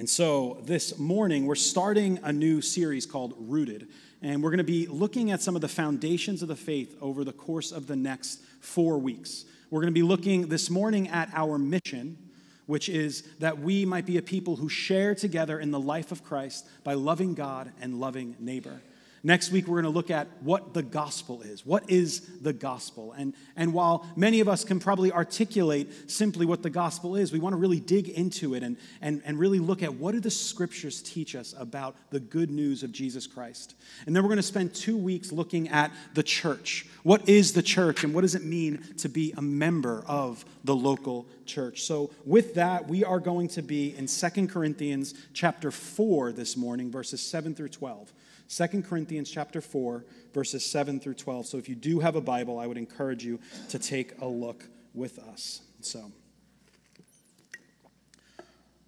And so this morning, we're starting a new series called Rooted. And we're going to be looking at some of the foundations of the faith over the course of the next four weeks. We're going to be looking this morning at our mission, which is that we might be a people who share together in the life of Christ by loving God and loving neighbor. Next week, we're going to look at what the gospel is. What is the gospel? And, and while many of us can probably articulate simply what the gospel is, we want to really dig into it and, and, and really look at what do the scriptures teach us about the good news of Jesus Christ. And then we're going to spend two weeks looking at the church. What is the church and what does it mean to be a member of the local church? So with that, we are going to be in Second Corinthians chapter 4 this morning, verses 7 through 12. 2 Corinthians chapter 4, verses 7 through 12. So if you do have a Bible, I would encourage you to take a look with us. So,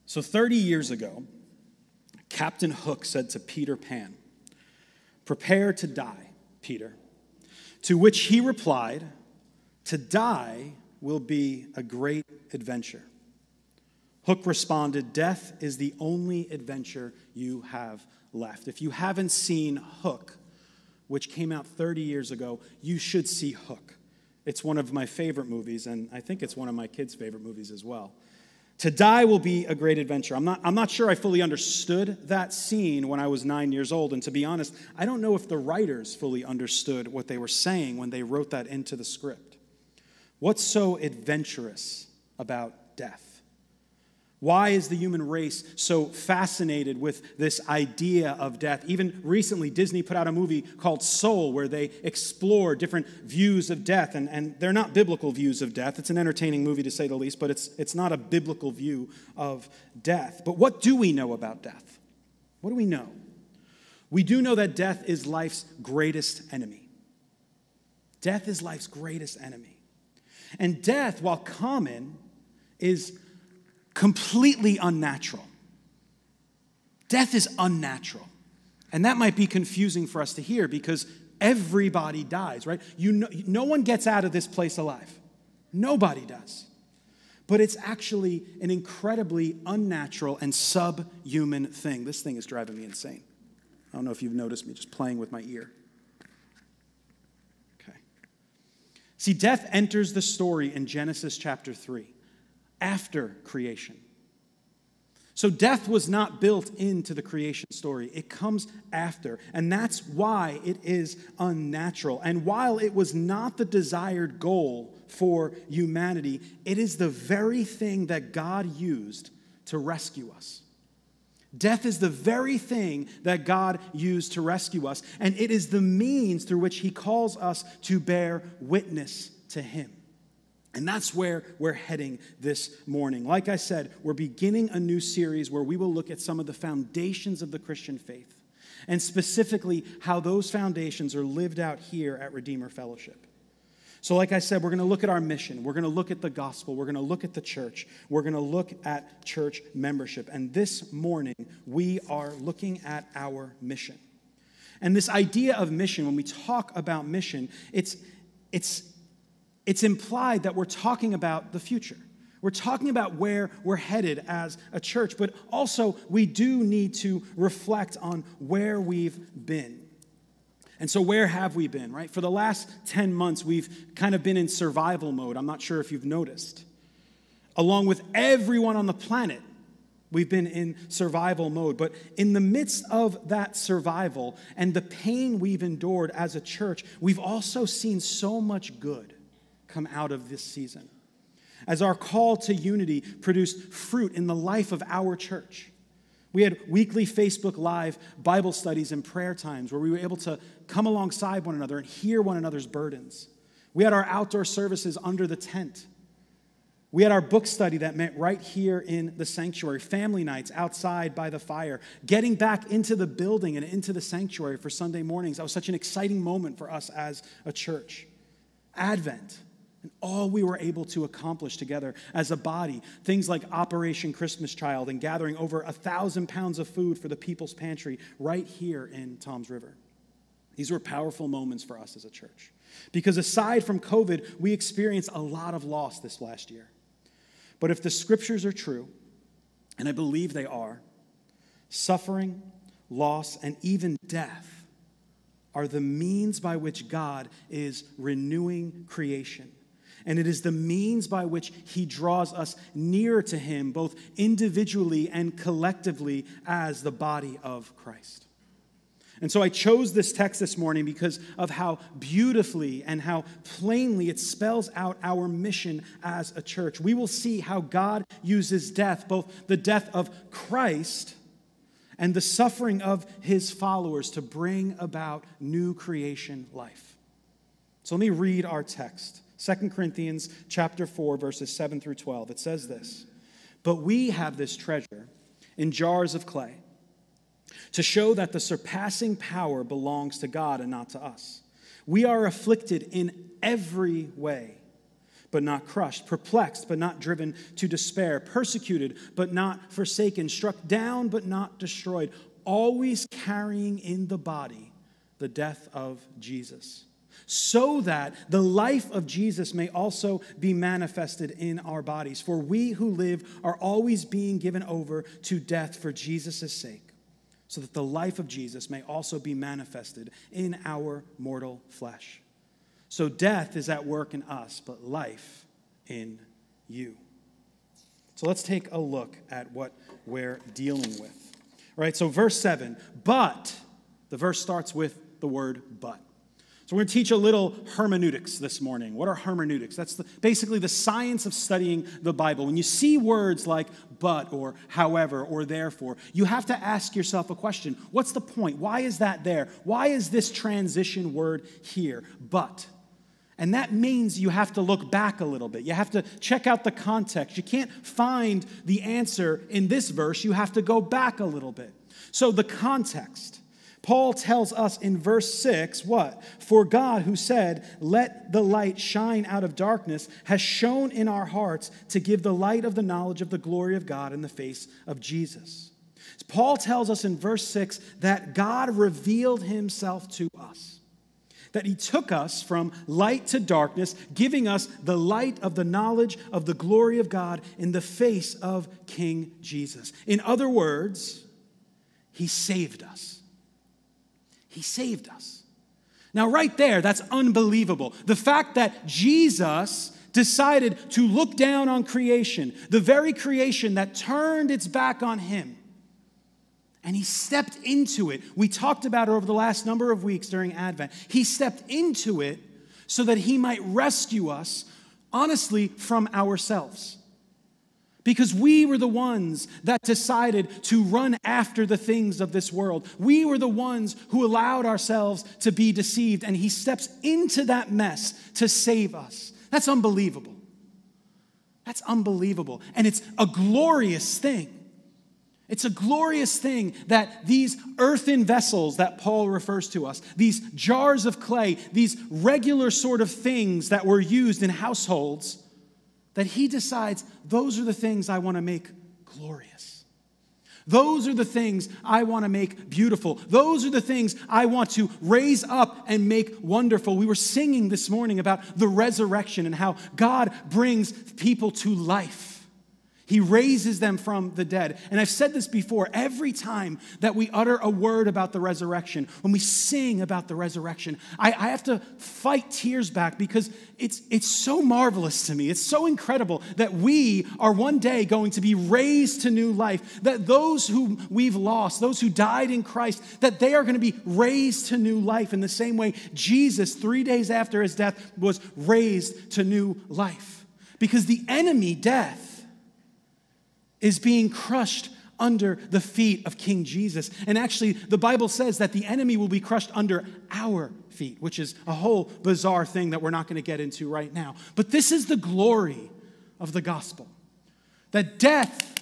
so 30 years ago, Captain Hook said to Peter Pan, Prepare to die, Peter. To which he replied, To die will be a great adventure. Hook responded, Death is the only adventure you have left. If you haven't seen Hook, which came out 30 years ago, you should see Hook. It's one of my favorite movies, and I think it's one of my kids' favorite movies as well. To die will be a great adventure. I'm not, I'm not sure I fully understood that scene when I was nine years old, and to be honest, I don't know if the writers fully understood what they were saying when they wrote that into the script. What's so adventurous about death? Why is the human race so fascinated with this idea of death? Even recently, Disney put out a movie called Soul where they explore different views of death. And, and they're not biblical views of death. It's an entertaining movie to say the least, but it's, it's not a biblical view of death. But what do we know about death? What do we know? We do know that death is life's greatest enemy. Death is life's greatest enemy. And death, while common, is completely unnatural. Death is unnatural. And that might be confusing for us to hear because everybody dies, right? You know, no one gets out of this place alive. Nobody does. But it's actually an incredibly unnatural and subhuman thing. This thing is driving me insane. I don't know if you've noticed me just playing with my ear. Okay. See, death enters the story in Genesis chapter 3 after creation. So death was not built into the creation story. It comes after. And that's why it is unnatural. And while it was not the desired goal for humanity, it is the very thing that God used to rescue us. Death is the very thing that God used to rescue us, and it is the means through which He calls us to bear witness to Him. And that's where we're heading this morning. Like I said, we're beginning a new series where we will look at some of the foundations of the Christian faith, and specifically how those foundations are lived out here at Redeemer Fellowship. So, like I said, we're going to look at our mission. We're going to look at the gospel. We're going to look at the church. We're going to look at church membership. And this morning, we are looking at our mission. And this idea of mission, when we talk about mission, it's, it's it's implied that we're talking about the future. We're talking about where we're headed as a church, but also we do need to reflect on where we've been. And so, where have we been, right? For the last 10 months, we've kind of been in survival mode. I'm not sure if you've noticed. Along with everyone on the planet, we've been in survival mode. But in the midst of that survival and the pain we've endured as a church, we've also seen so much good come out of this season. As our call to unity produced fruit in the life of our church. We had weekly Facebook Live Bible studies and prayer times where we were able to come alongside one another and hear one another's burdens. We had our outdoor services under the tent. We had our book study that met right here in the sanctuary, family nights outside by the fire, getting back into the building and into the sanctuary for Sunday mornings. That was such an exciting moment for us as a church. Advent, and all we were able to accomplish together as a body, things like Operation Christmas Child and gathering over a thousand pounds of food for the People's Pantry right here in Toms River. These were powerful moments for us as a church. Because aside from COVID, we experienced a lot of loss this last year. But if the scriptures are true, and I believe they are, suffering, loss, and even death are the means by which God is renewing creation. And it is the means by which he draws us near to him, both individually and collectively, as the body of Christ. And so I chose this text this morning because of how beautifully and how plainly it spells out our mission as a church. We will see how God uses death, both the death of Christ and the suffering of his followers, to bring about new creation life. So let me read our text. 2 Corinthians chapter 4 verses 7 through 12. It says this: "But we have this treasure in jars of clay to show that the surpassing power belongs to God and not to us. We are afflicted in every way, but not crushed, perplexed, but not driven to despair, persecuted, but not forsaken, struck down, but not destroyed, always carrying in the body the death of Jesus. So that the life of Jesus may also be manifested in our bodies. For we who live are always being given over to death for Jesus' sake so that the life of Jesus may also be manifested in our mortal flesh. So death is at work in us, but life in you. So let's take a look at what we're dealing with. All right, so verse 7, but, the verse starts with the word but. So, we're going to teach a little hermeneutics this morning. What are hermeneutics? That's the, basically the science of studying the Bible. When you see words like but or however or therefore, you have to ask yourself a question What's the point? Why is that there? Why is this transition word here? But. And that means you have to look back a little bit. You have to check out the context. You can't find the answer in this verse, you have to go back a little bit. So, the context. Paul tells us in verse 6 what? For God, who said, Let the light shine out of darkness, has shone in our hearts to give the light of the knowledge of the glory of God in the face of Jesus. Paul tells us in verse 6 that God revealed himself to us, that he took us from light to darkness, giving us the light of the knowledge of the glory of God in the face of King Jesus. In other words, he saved us. He saved us. Now, right there, that's unbelievable. The fact that Jesus decided to look down on creation, the very creation that turned its back on him, and he stepped into it. We talked about it over the last number of weeks during Advent. He stepped into it so that he might rescue us, honestly, from ourselves. Because we were the ones that decided to run after the things of this world. We were the ones who allowed ourselves to be deceived, and He steps into that mess to save us. That's unbelievable. That's unbelievable. And it's a glorious thing. It's a glorious thing that these earthen vessels that Paul refers to us, these jars of clay, these regular sort of things that were used in households, that he decides those are the things I want to make glorious. Those are the things I want to make beautiful. Those are the things I want to raise up and make wonderful. We were singing this morning about the resurrection and how God brings people to life. He raises them from the dead. And I've said this before every time that we utter a word about the resurrection, when we sing about the resurrection, I, I, have to fight tears back because it's, it's so marvelous to me. It's so incredible that we are one day going to be raised to new life, that those who we've lost, those who died in Christ, that they are going to be raised to new life in the same way Jesus, three days after his death, was raised to new life. Because the enemy, death, is being crushed under the feet of King Jesus. And actually, the Bible says that the enemy will be crushed under our feet, which is a whole bizarre thing that we're not going to get into right now. But this is the glory of the gospel that death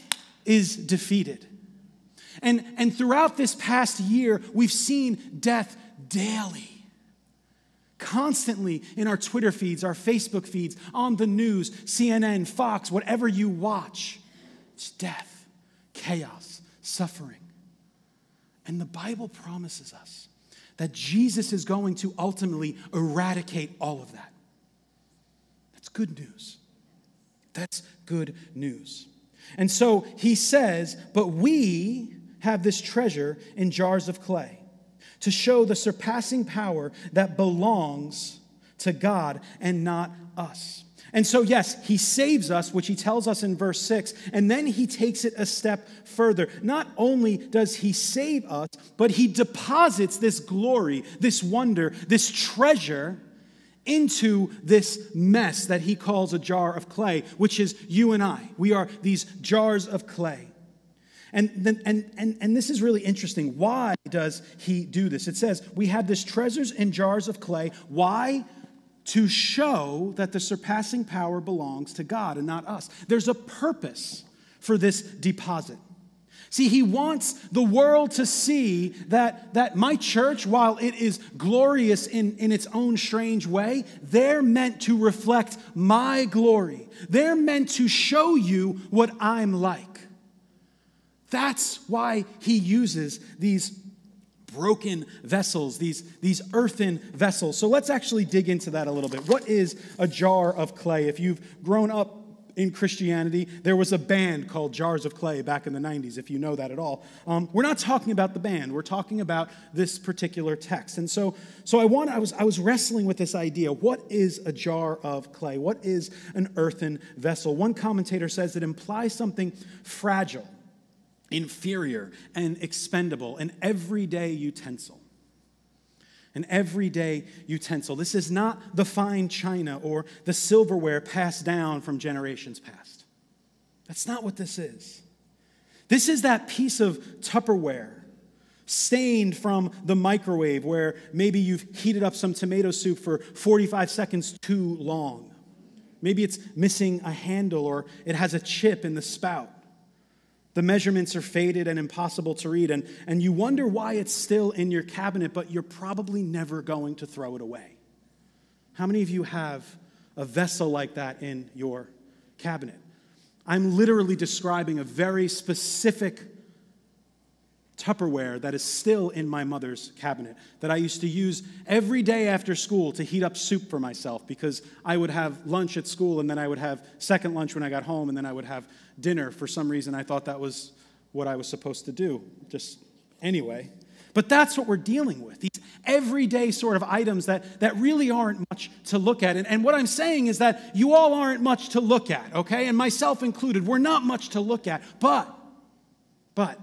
is defeated. And, and throughout this past year, we've seen death daily constantly in our Twitter feeds, our Facebook feeds, on the news, CNN, Fox, whatever you watch. It's death, chaos, suffering. And the Bible promises us that Jesus is going to ultimately eradicate all of that. That's good news. That's good news. And so he says, but we have this treasure in jars of clay to show the surpassing power that belongs to God and not us. And so, yes, he saves us, which he tells us in verse 6, and then he takes it a step further. Not only does he save us, but he deposits this glory, this wonder, this treasure into this mess that he calls a jar of clay, which is you and I. We are these jars of clay. And, and, and, and this is really interesting. Why does he do this? It says, We have this treasures in jars of clay. Why? To show that the surpassing power belongs to God and not us. There's a purpose for this deposit. See, he wants the world to see that, that my church, while it is glorious in, in its own strange way, they're meant to reflect my glory. They're meant to show you what I'm like. That's why he uses these broken vessels, these, these earthen vessels. So let's actually dig into that a little bit. What is a jar of clay? If you've grown up in Christianity, there was a band called Jars of Clay back in the 90s, if you know that at all. Um, we're not talking about the band, we're talking about this particular text. And so, so I, want, I, was, I was wrestling with this idea what is a jar of clay? What is an earthen vessel? One commentator says it implies something fragile inferior and expendable, an everyday utensil. An everyday utensil. This is not the fine china or the silverware passed down from generations past. That's not what this is. This is that piece of Tupperware stained from the microwave where maybe you've heated up some tomato soup for 45 seconds too long. Maybe it's missing a handle or it has a chip in the spout. The measurements are faded and impossible to read, and, and you wonder why it's still in your cabinet, but you're probably never going to throw it away. How many of you have a vessel like that in your cabinet? I'm literally describing a very specific Tupperware that is still in my mother's cabinet that I used to use every day after school to heat up soup for myself because I would have lunch at school and then I would have second lunch when I got home and then I would have dinner. For some reason, I thought that was what I was supposed to do. Just anyway. But that's what we're dealing with these everyday sort of items that, that really aren't much to look at. And, and what I'm saying is that you all aren't much to look at, okay? And myself included, we're not much to look at. But, but,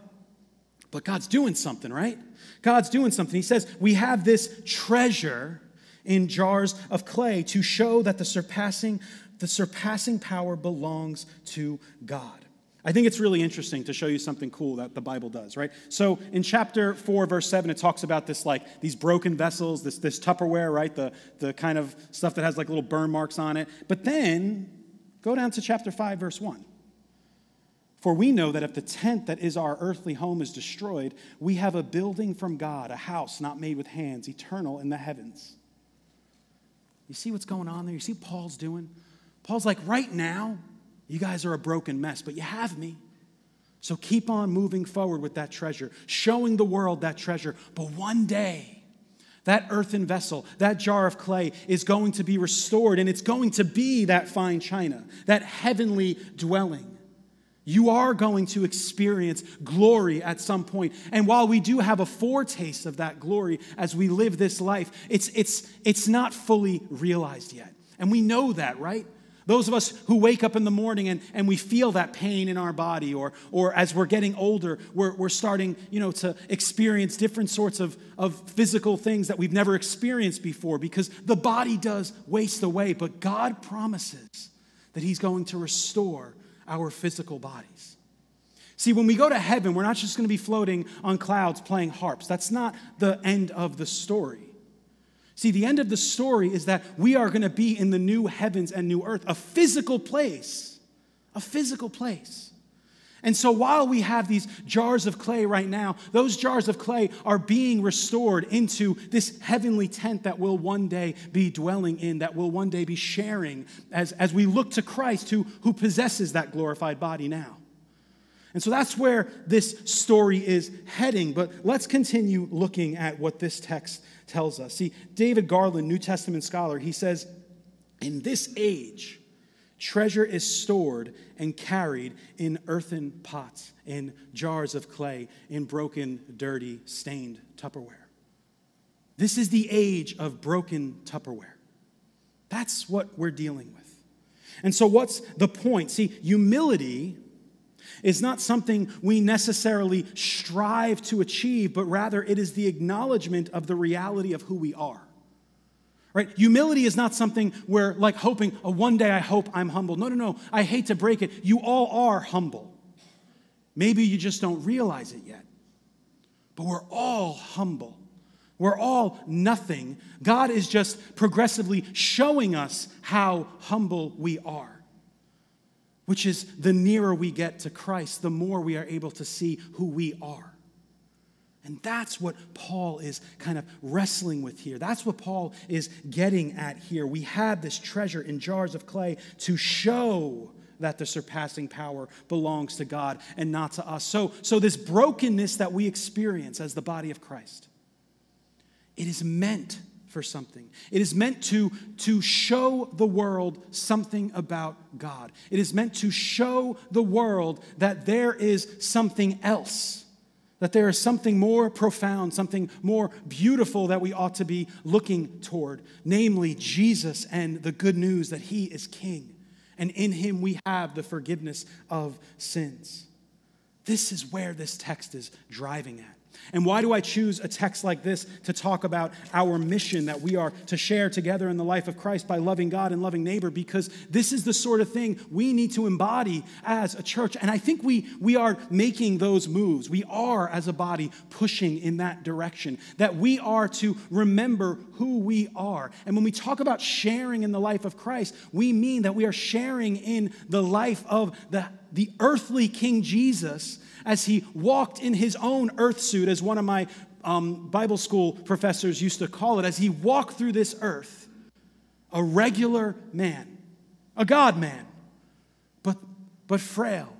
but God's doing something, right? God's doing something. He says, We have this treasure in jars of clay to show that the surpassing, the surpassing power belongs to God. I think it's really interesting to show you something cool that the Bible does, right? So in chapter 4, verse 7, it talks about this like these broken vessels, this, this Tupperware, right? The, the kind of stuff that has like little burn marks on it. But then go down to chapter 5, verse 1. For we know that if the tent that is our earthly home is destroyed, we have a building from God, a house not made with hands, eternal in the heavens. You see what's going on there? You see what Paul's doing? Paul's like, right now, you guys are a broken mess, but you have me. So keep on moving forward with that treasure, showing the world that treasure. But one day, that earthen vessel, that jar of clay, is going to be restored, and it's going to be that fine china, that heavenly dwelling. You are going to experience glory at some point. And while we do have a foretaste of that glory as we live this life, it's, it's, it's not fully realized yet. And we know that, right? Those of us who wake up in the morning and, and we feel that pain in our body, or, or as we're getting older, we're, we're starting you know, to experience different sorts of, of physical things that we've never experienced before because the body does waste away. But God promises that He's going to restore our physical bodies. See, when we go to heaven, we're not just going to be floating on clouds playing harps. That's not the end of the story. See, the end of the story is that we are going to be in the new heavens and new earth, a physical place, a physical place. And so while we have these jars of clay right now, those jars of clay are being restored into this heavenly tent that will one day be dwelling in, that will one day be sharing as, as we look to Christ who, who possesses that glorified body now. And so that's where this story is heading. But let's continue looking at what this text tells us. See, David Garland, New Testament scholar, he says, In this age, Treasure is stored and carried in earthen pots, in jars of clay, in broken, dirty, stained Tupperware. This is the age of broken Tupperware. That's what we're dealing with. And so, what's the point? See, humility is not something we necessarily strive to achieve, but rather it is the acknowledgement of the reality of who we are. Right? Humility is not something where, like, hoping, oh, one day I hope I'm humble. No, no, no. I hate to break it. You all are humble. Maybe you just don't realize it yet. But we're all humble. We're all nothing. God is just progressively showing us how humble we are, which is the nearer we get to Christ, the more we are able to see who we are. And that's what Paul is kind of wrestling with here. That's what Paul is getting at here. We have this treasure in jars of clay to show that the surpassing power belongs to God and not to us. So, so this brokenness that we experience as the body of Christ it is meant for something. It is meant to, to show the world something about God. It is meant to show the world that there is something else, that there is something more profound, something more beautiful that we ought to be looking toward, namely Jesus and the good news that He is King. And in Him we have the forgiveness of sins. This is where this text is driving at. And why do I choose a text like this to talk about our mission that we are to share together in the life of Christ by loving God and loving neighbor? Because this is the sort of thing we need to embody as a church. And I think we, we are making those moves. We are, as a body, pushing in that direction. That we are to remember who we are. And when we talk about sharing in the life of Christ, we mean that we are sharing in the life of the, the earthly King Jesus as he walked in his own earth suit, as one of my um, Bible school professors used to call it, as he walked through this earth, a regular man, a God man, but, but frail,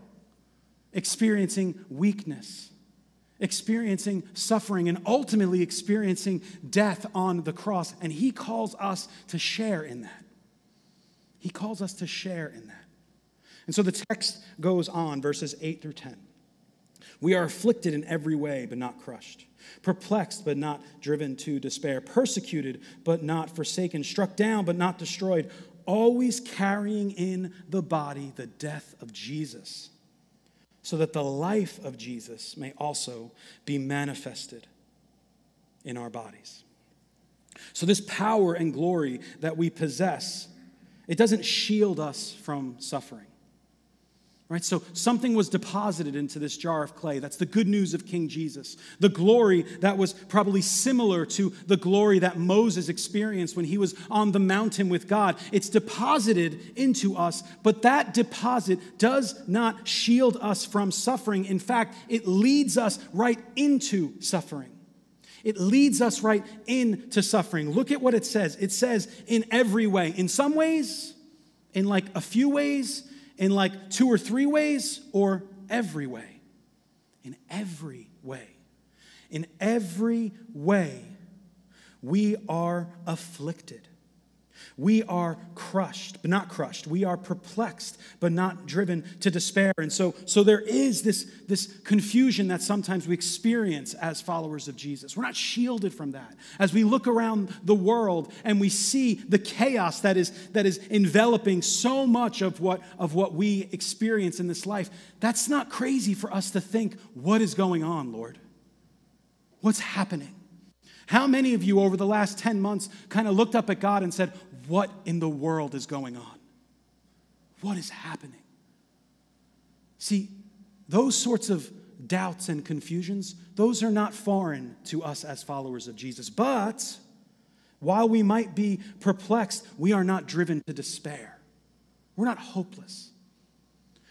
experiencing weakness, experiencing suffering, and ultimately experiencing death on the cross. And he calls us to share in that. He calls us to share in that. And so the text goes on, verses 8 through 10. We are afflicted in every way, but not crushed, perplexed, but not driven to despair, persecuted, but not forsaken, struck down, but not destroyed, always carrying in the body the death of Jesus, so that the life of Jesus may also be manifested in our bodies. So, this power and glory that we possess, it doesn't shield us from suffering. Right? So something was deposited into this jar of clay. That's the good news of King Jesus. The glory that was probably similar to the glory that Moses experienced when he was on the mountain with God. It's deposited into us, but that deposit does not shield us from suffering. In fact, it leads us right into suffering. It leads us right into suffering. Look at what it says. It says, in every way. In some ways, in like a few ways, in like two or three ways or every way? In every way. In every way, we are afflicted. We are crushed, but not crushed. We are perplexed, but not driven to despair. And so, so there is this, this confusion that sometimes we experience as followers of Jesus. We're not shielded from that. As we look around the world and we see the chaos that is, that is enveloping so much of what, of what we experience in this life, that's not crazy for us to think, what is going on, Lord? What's happening? How many of you over the last 10 months kind of looked up at God and said, what in the world is going on? What is happening? See, those sorts of doubts and confusions, those are not foreign to us as followers of Jesus. But while we might be perplexed, we are not driven to despair. We're not hopeless.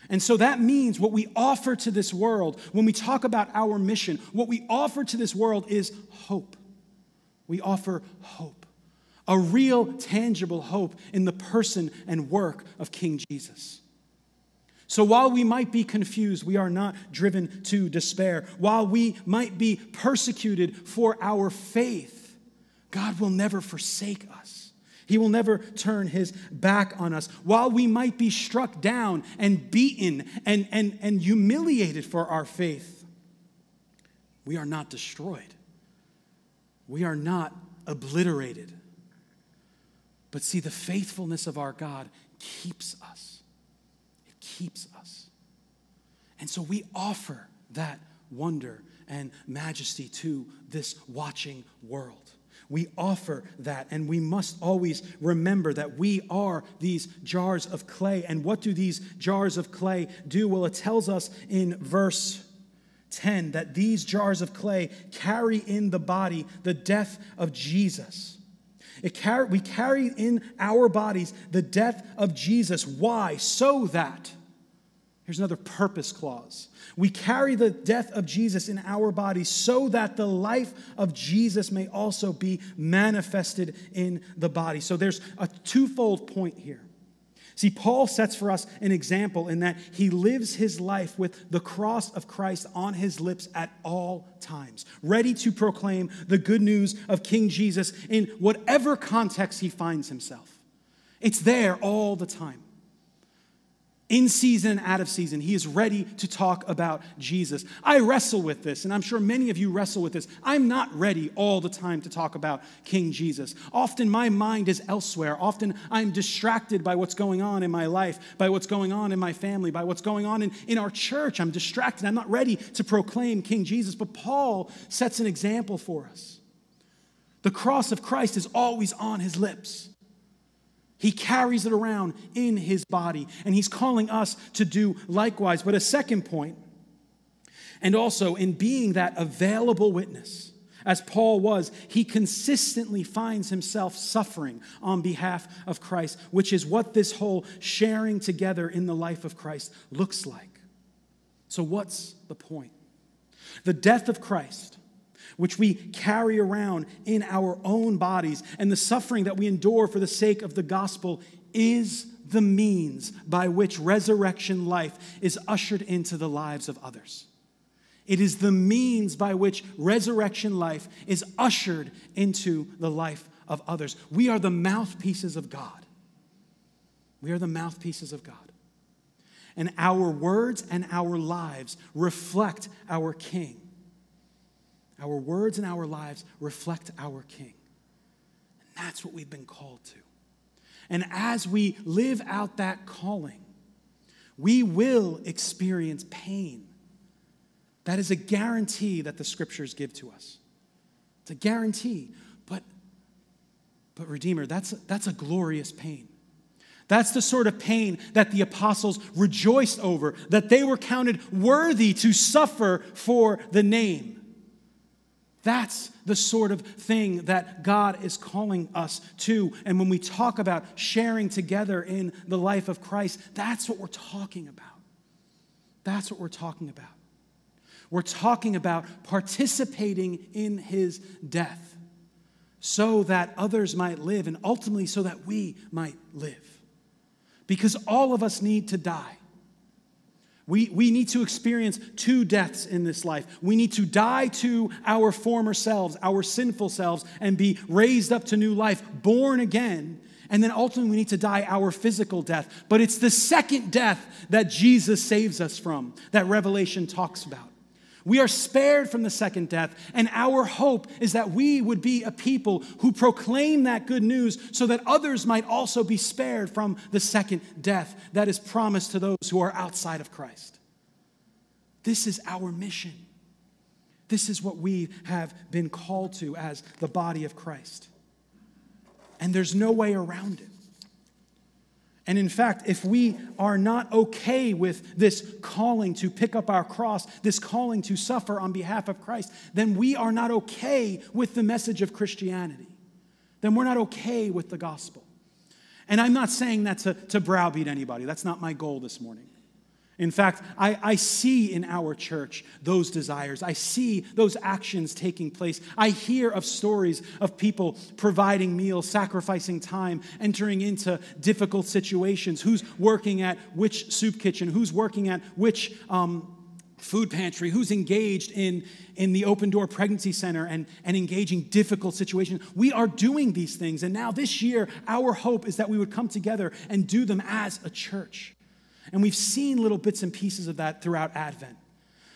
And so that means what we offer to this world, when we talk about our mission, what we offer to this world is hope. We offer hope a real, tangible hope in the person and work of King Jesus. So while we might be confused, we are not driven to despair. While we might be persecuted for our faith, God will never forsake us. He will never turn his back on us. While we might be struck down and beaten and, and, and humiliated for our faith, we are not destroyed. We are not obliterated. But see, the faithfulness of our God keeps us. It keeps us. And so we offer that wonder and majesty to this watching world. We offer that, and we must always remember that we are these jars of clay. And what do these jars of clay do? Well, it tells us in verse 10 that these jars of clay carry in the body the death of Jesus. Car- we carry in our bodies the death of Jesus. Why? So that, here's another purpose clause we carry the death of Jesus in our bodies so that the life of Jesus may also be manifested in the body. So there's a twofold point here. See, Paul sets for us an example in that he lives his life with the cross of Christ on his lips at all times, ready to proclaim the good news of King Jesus in whatever context he finds himself. It's there all the time in season and out of season, he is ready to talk about Jesus. I wrestle with this, and I'm sure many of you wrestle with this. I'm not ready all the time to talk about King Jesus. Often my mind is elsewhere. Often I'm distracted by what's going on in my life, by what's going on in my family, by what's going on in, in our church. I'm distracted. I'm not ready to proclaim King Jesus. But Paul sets an example for us. The cross of Christ is always on his lips. He carries it around in his body, and he's calling us to do likewise. But a second point, and also in being that available witness, as Paul was, he consistently finds himself suffering on behalf of Christ, which is what this whole sharing together in the life of Christ looks like. So, what's the point? The death of Christ which we carry around in our own bodies, and the suffering that we endure for the sake of the gospel is the means by which resurrection life is ushered into the lives of others. It is the means by which resurrection life is ushered into the life of others. We are the mouthpieces of God. We are the mouthpieces of God. And our words and our lives reflect our King. Our words and our lives reflect our King. And that's what we've been called to. And as we live out that calling, we will experience pain. That is a guarantee that the scriptures give to us. It's a guarantee. But, but Redeemer, that's, that's a glorious pain. That's the sort of pain that the apostles rejoiced over, that they were counted worthy to suffer for the name. That's the sort of thing that God is calling us to. And when we talk about sharing together in the life of Christ, that's what we're talking about. That's what we're talking about. We're talking about participating in his death so that others might live and ultimately so that we might live. Because all of us need to die. We, we need to experience two deaths in this life. We need to die to our former selves, our sinful selves, and be raised up to new life, born again. And then ultimately, we need to die our physical death. But it's the second death that Jesus saves us from, that Revelation talks about. We are spared from the second death, and our hope is that we would be a people who proclaim that good news so that others might also be spared from the second death that is promised to those who are outside of Christ. This is our mission. This is what we have been called to as the body of Christ. And there's no way around it. And in fact, if we are not okay with this calling to pick up our cross, this calling to suffer on behalf of Christ, then we are not okay with the message of Christianity. Then we're not okay with the gospel. And I'm not saying that to, to browbeat anybody. That's not my goal this morning. In fact, I, I, see in our church those desires. I see those actions taking place. I hear of stories of people providing meals, sacrificing time, entering into difficult situations. Who's working at which soup kitchen? Who's working at which um, food pantry, who's engaged in, in the open door pregnancy center and, and engaging difficult situations. We are doing these things. And now this year, our hope is that we would come together and do them as a church. And we've seen little bits and pieces of that throughout Advent.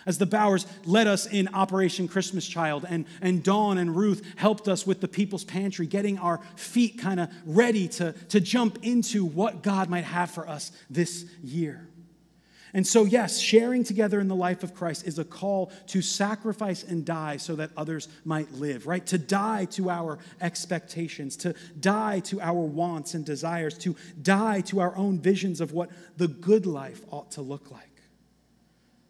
As the Bowers led us in Operation Christmas Child, and, and Dawn and Ruth helped us with the People's Pantry, getting our feet kind of ready to, to jump into what God might have for us this year. And so, yes, sharing together in the life of Christ is a call to sacrifice and die so that others might live, right? To die to our expectations, to die to our wants and desires, to die to our own visions of what the good life ought to look like.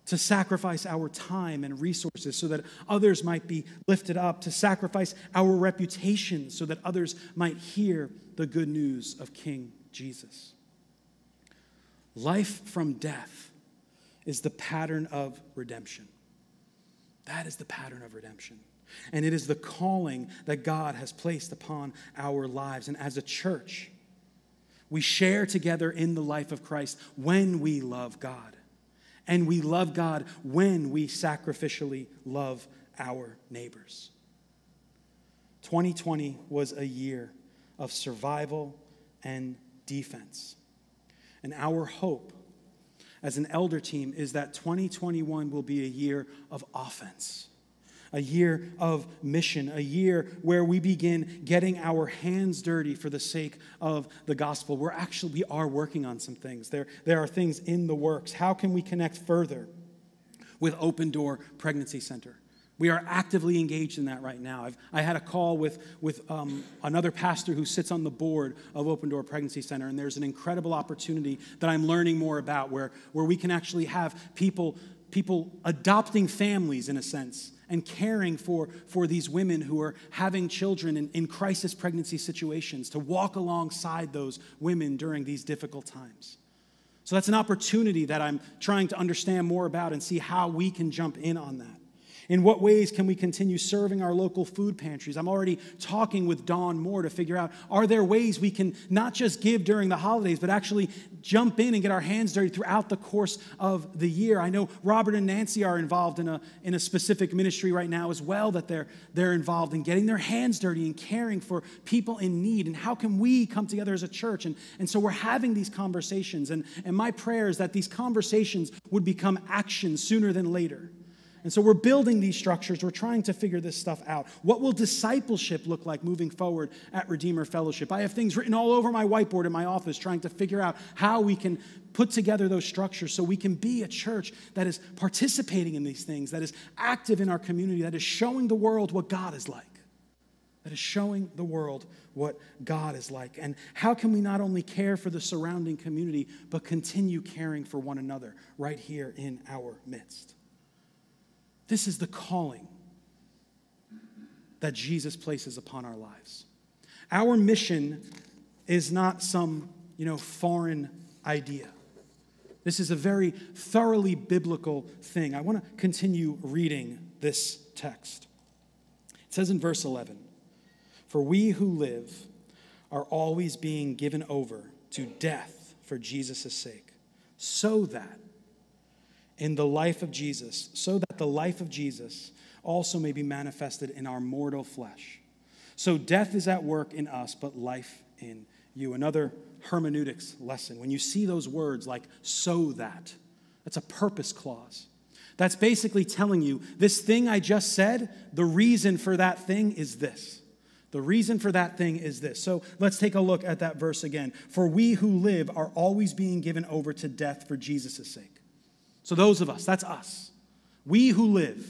To sacrifice our time and resources so that others might be lifted up, to sacrifice our reputation so that others might hear the good news of King Jesus. Life from death is the pattern of redemption. That is the pattern of redemption. And it is the calling that God has placed upon our lives. And as a church, we share together in the life of Christ when we love God. And we love God when we sacrificially love our neighbors. 2020 was a year of survival and defense. And our hope as an elder team is that 2021 will be a year of offense, a year of mission, a year where we begin getting our hands dirty for the sake of the gospel. We're actually, we are working on some things. There, there are things in the works. How can we connect further with Open Door Pregnancy Center? We are actively engaged in that right now. I've, I had a call with, with um, another pastor who sits on the board of Open Door Pregnancy Center, and there's an incredible opportunity that I'm learning more about where, where we can actually have people, people adopting families, in a sense, and caring for, for these women who are having children in, in crisis pregnancy situations, to walk alongside those women during these difficult times. So that's an opportunity that I'm trying to understand more about and see how we can jump in on that. In what ways can we continue serving our local food pantries? I'm already talking with Dawn Moore to figure out are there ways we can not just give during the holidays, but actually jump in and get our hands dirty throughout the course of the year? I know Robert and Nancy are involved in a, in a specific ministry right now as well that they're, they're involved in getting their hands dirty and caring for people in need. And how can we come together as a church? And, and so we're having these conversations. And, and my prayer is that these conversations would become action sooner than later. And so we're building these structures. We're trying to figure this stuff out. What will discipleship look like moving forward at Redeemer Fellowship? I have things written all over my whiteboard in my office trying to figure out how we can put together those structures so we can be a church that is participating in these things, that is active in our community, that is showing the world what God is like. That is showing the world what God is like. And how can we not only care for the surrounding community, but continue caring for one another right here in our midst? This is the calling that Jesus places upon our lives. Our mission is not some, you know, foreign idea. This is a very thoroughly biblical thing. I want to continue reading this text. It says in verse 11, "For we who live are always being given over to death for Jesus' sake, so that in the life of Jesus, so that the life of Jesus also may be manifested in our mortal flesh. So death is at work in us, but life in you. Another hermeneutics lesson. When you see those words like so that, that's a purpose clause. That's basically telling you this thing I just said, the reason for that thing is this. The reason for that thing is this. So let's take a look at that verse again. For we who live are always being given over to death for Jesus' sake. So, those of us, that's us. We who live,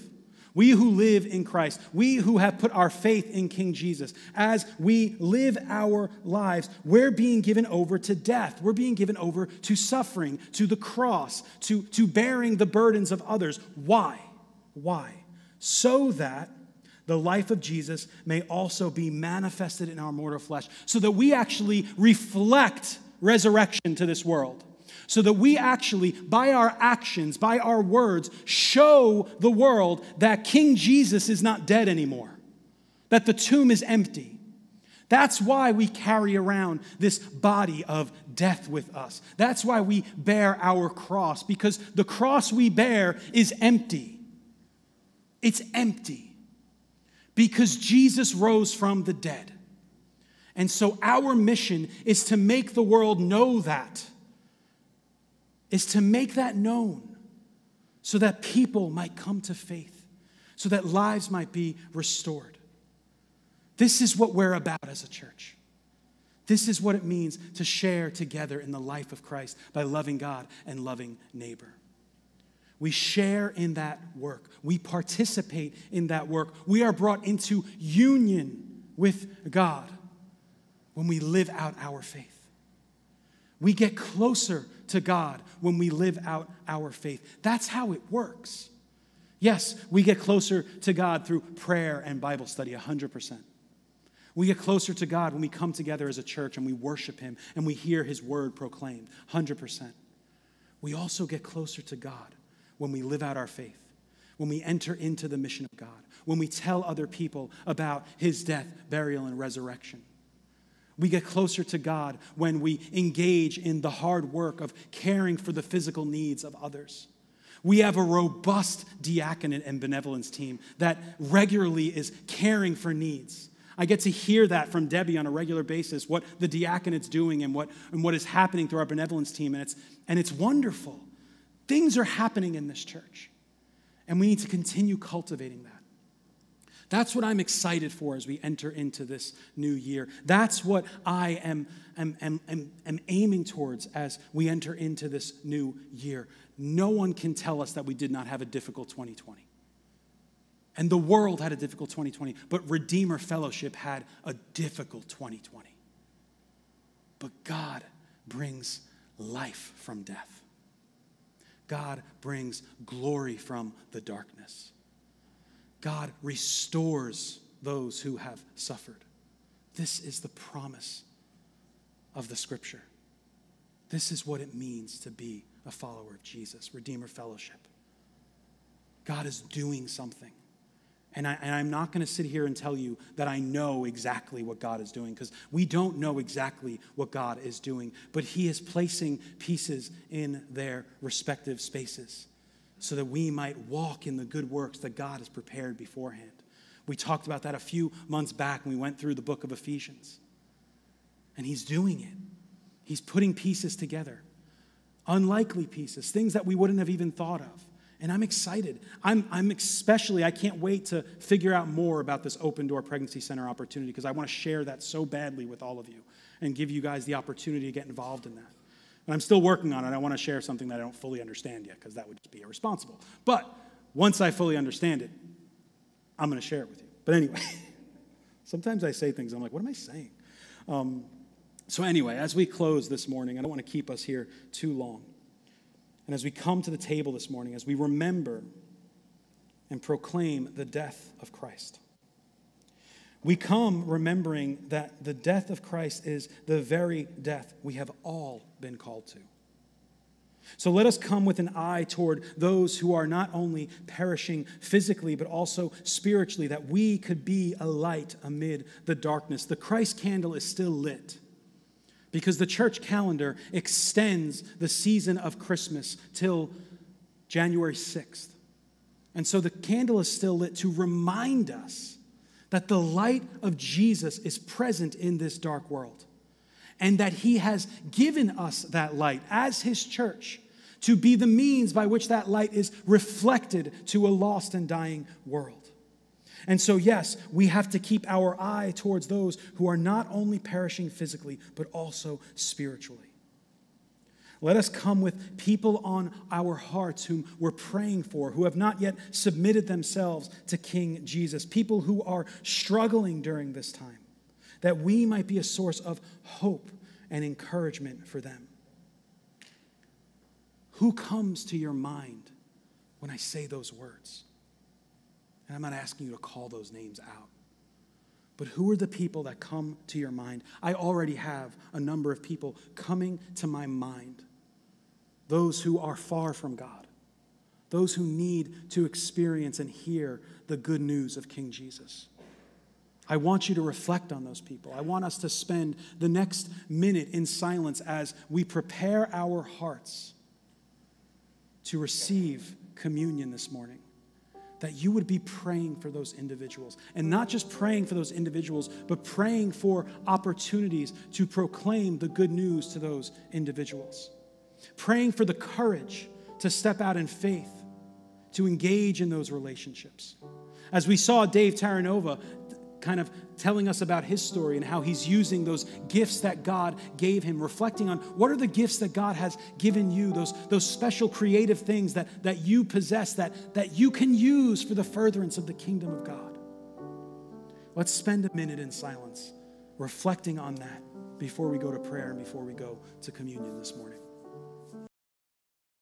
we who live in Christ, we who have put our faith in King Jesus, as we live our lives, we're being given over to death. We're being given over to suffering, to the cross, to, to bearing the burdens of others. Why? Why? So that the life of Jesus may also be manifested in our mortal flesh, so that we actually reflect resurrection to this world so that we actually, by our actions, by our words, show the world that King Jesus is not dead anymore, that the tomb is empty, That's why we carry around this body of death with us. That's why we bear our cross, because the cross we bear is empty. It's empty because Jesus rose from the dead. And so our mission is to make the world know that, is to make that known so that people might come to faith, so that lives might be restored. This is what we're about as a church. This is what it means to share together in the life of Christ by loving God and loving neighbor. We share in that work. We participate in that work. We are brought into union with God when we live out our faith. We get closer to God when we live out our faith. That's how it works. Yes, we get closer to God through prayer and Bible study, 100%. We get closer to God when we come together as a church and we worship Him and we hear His word proclaimed, 100%. We also get closer to God when we live out our faith, when we enter into the mission of God, when we tell other people about His death, burial, and resurrection. We get closer to God when we engage in the hard work of caring for the physical needs of others. We have a robust diaconate and benevolence team that regularly is caring for needs. I get to hear that from Debbie on a regular basis, what the diaconate's doing and what, and what is happening through our benevolence team, and it's, and it's wonderful. Things are happening in this church, and we need to continue cultivating that. That's what I'm excited for as we enter into this new year. That's what I am, am, am, am, am aiming towards as we enter into this new year. No one can tell us that we did not have a difficult 2020. And the world had a difficult 2020, but Redeemer Fellowship had a difficult 2020. But God brings life from death. God brings glory from the darkness. God restores those who have suffered. This is the promise of the scripture. This is what it means to be a follower of Jesus, Redeemer Fellowship. God is doing something. And, I, am not going to sit here and tell you that I know exactly what God is doing, because we don't know exactly what God is doing, but He is placing pieces in their respective spaces so that we might walk in the good works that God has prepared beforehand. We talked about that a few months back when we went through the book of Ephesians. And He's doing it, He's putting pieces together, unlikely pieces, things that we wouldn't have even thought of. And I'm excited. I'm, I'm especially, I can't wait to figure out more about this Open Door Pregnancy Center opportunity because I want to share that so badly with all of you and give you guys the opportunity to get involved in that. And I'm still working on it. I want to share something that I don't fully understand yet because that would just be irresponsible. But once I fully understand it, I'm going to share it with you. But anyway, sometimes I say things, I'm like, what am I saying? Um, so, anyway, as we close this morning, I don't want to keep us here too long. And as we come to the table this morning, as we remember and proclaim the death of Christ, we come remembering that the death of Christ is the very death we have all been called to. So let us come with an eye toward those who are not only perishing physically, but also spiritually, that we could be a light amid the darkness. The Christ candle is still lit because the church calendar extends the season of Christmas till January 6th. And so the candle is still lit to remind us that the light of Jesus is present in this dark world and that he has given us that light as his church to be the means by which that light is reflected to a lost and dying world. And so, yes, we have to keep our eye towards those who are not only perishing physically, but also spiritually. Let us come with people on our hearts whom we're praying for, who have not yet submitted themselves to King Jesus, people who are struggling during this time, that we might be a source of hope and encouragement for them. Who comes to your mind when I say those words? And I'm not asking you to call those names out. But who are the people that come to your mind? I already have a number of people coming to my mind those who are far from God, those who need to experience and hear the good news of King Jesus. I want you to reflect on those people. I want us to spend the next minute in silence as we prepare our hearts to receive communion this morning. That you would be praying for those individuals. And not just praying for those individuals, but praying for opportunities to proclaim the good news to those individuals. Praying for the courage to step out in faith, to engage in those relationships. As we saw Dave Taranova kind of telling us about his story and how he's using those gifts that God gave him, reflecting on what are the gifts that God has given you, those, those special creative things that, that you possess that, that you can use for the furtherance of the kingdom of God. Let's spend a minute in silence reflecting on that before we go to prayer and before we go to communion this morning.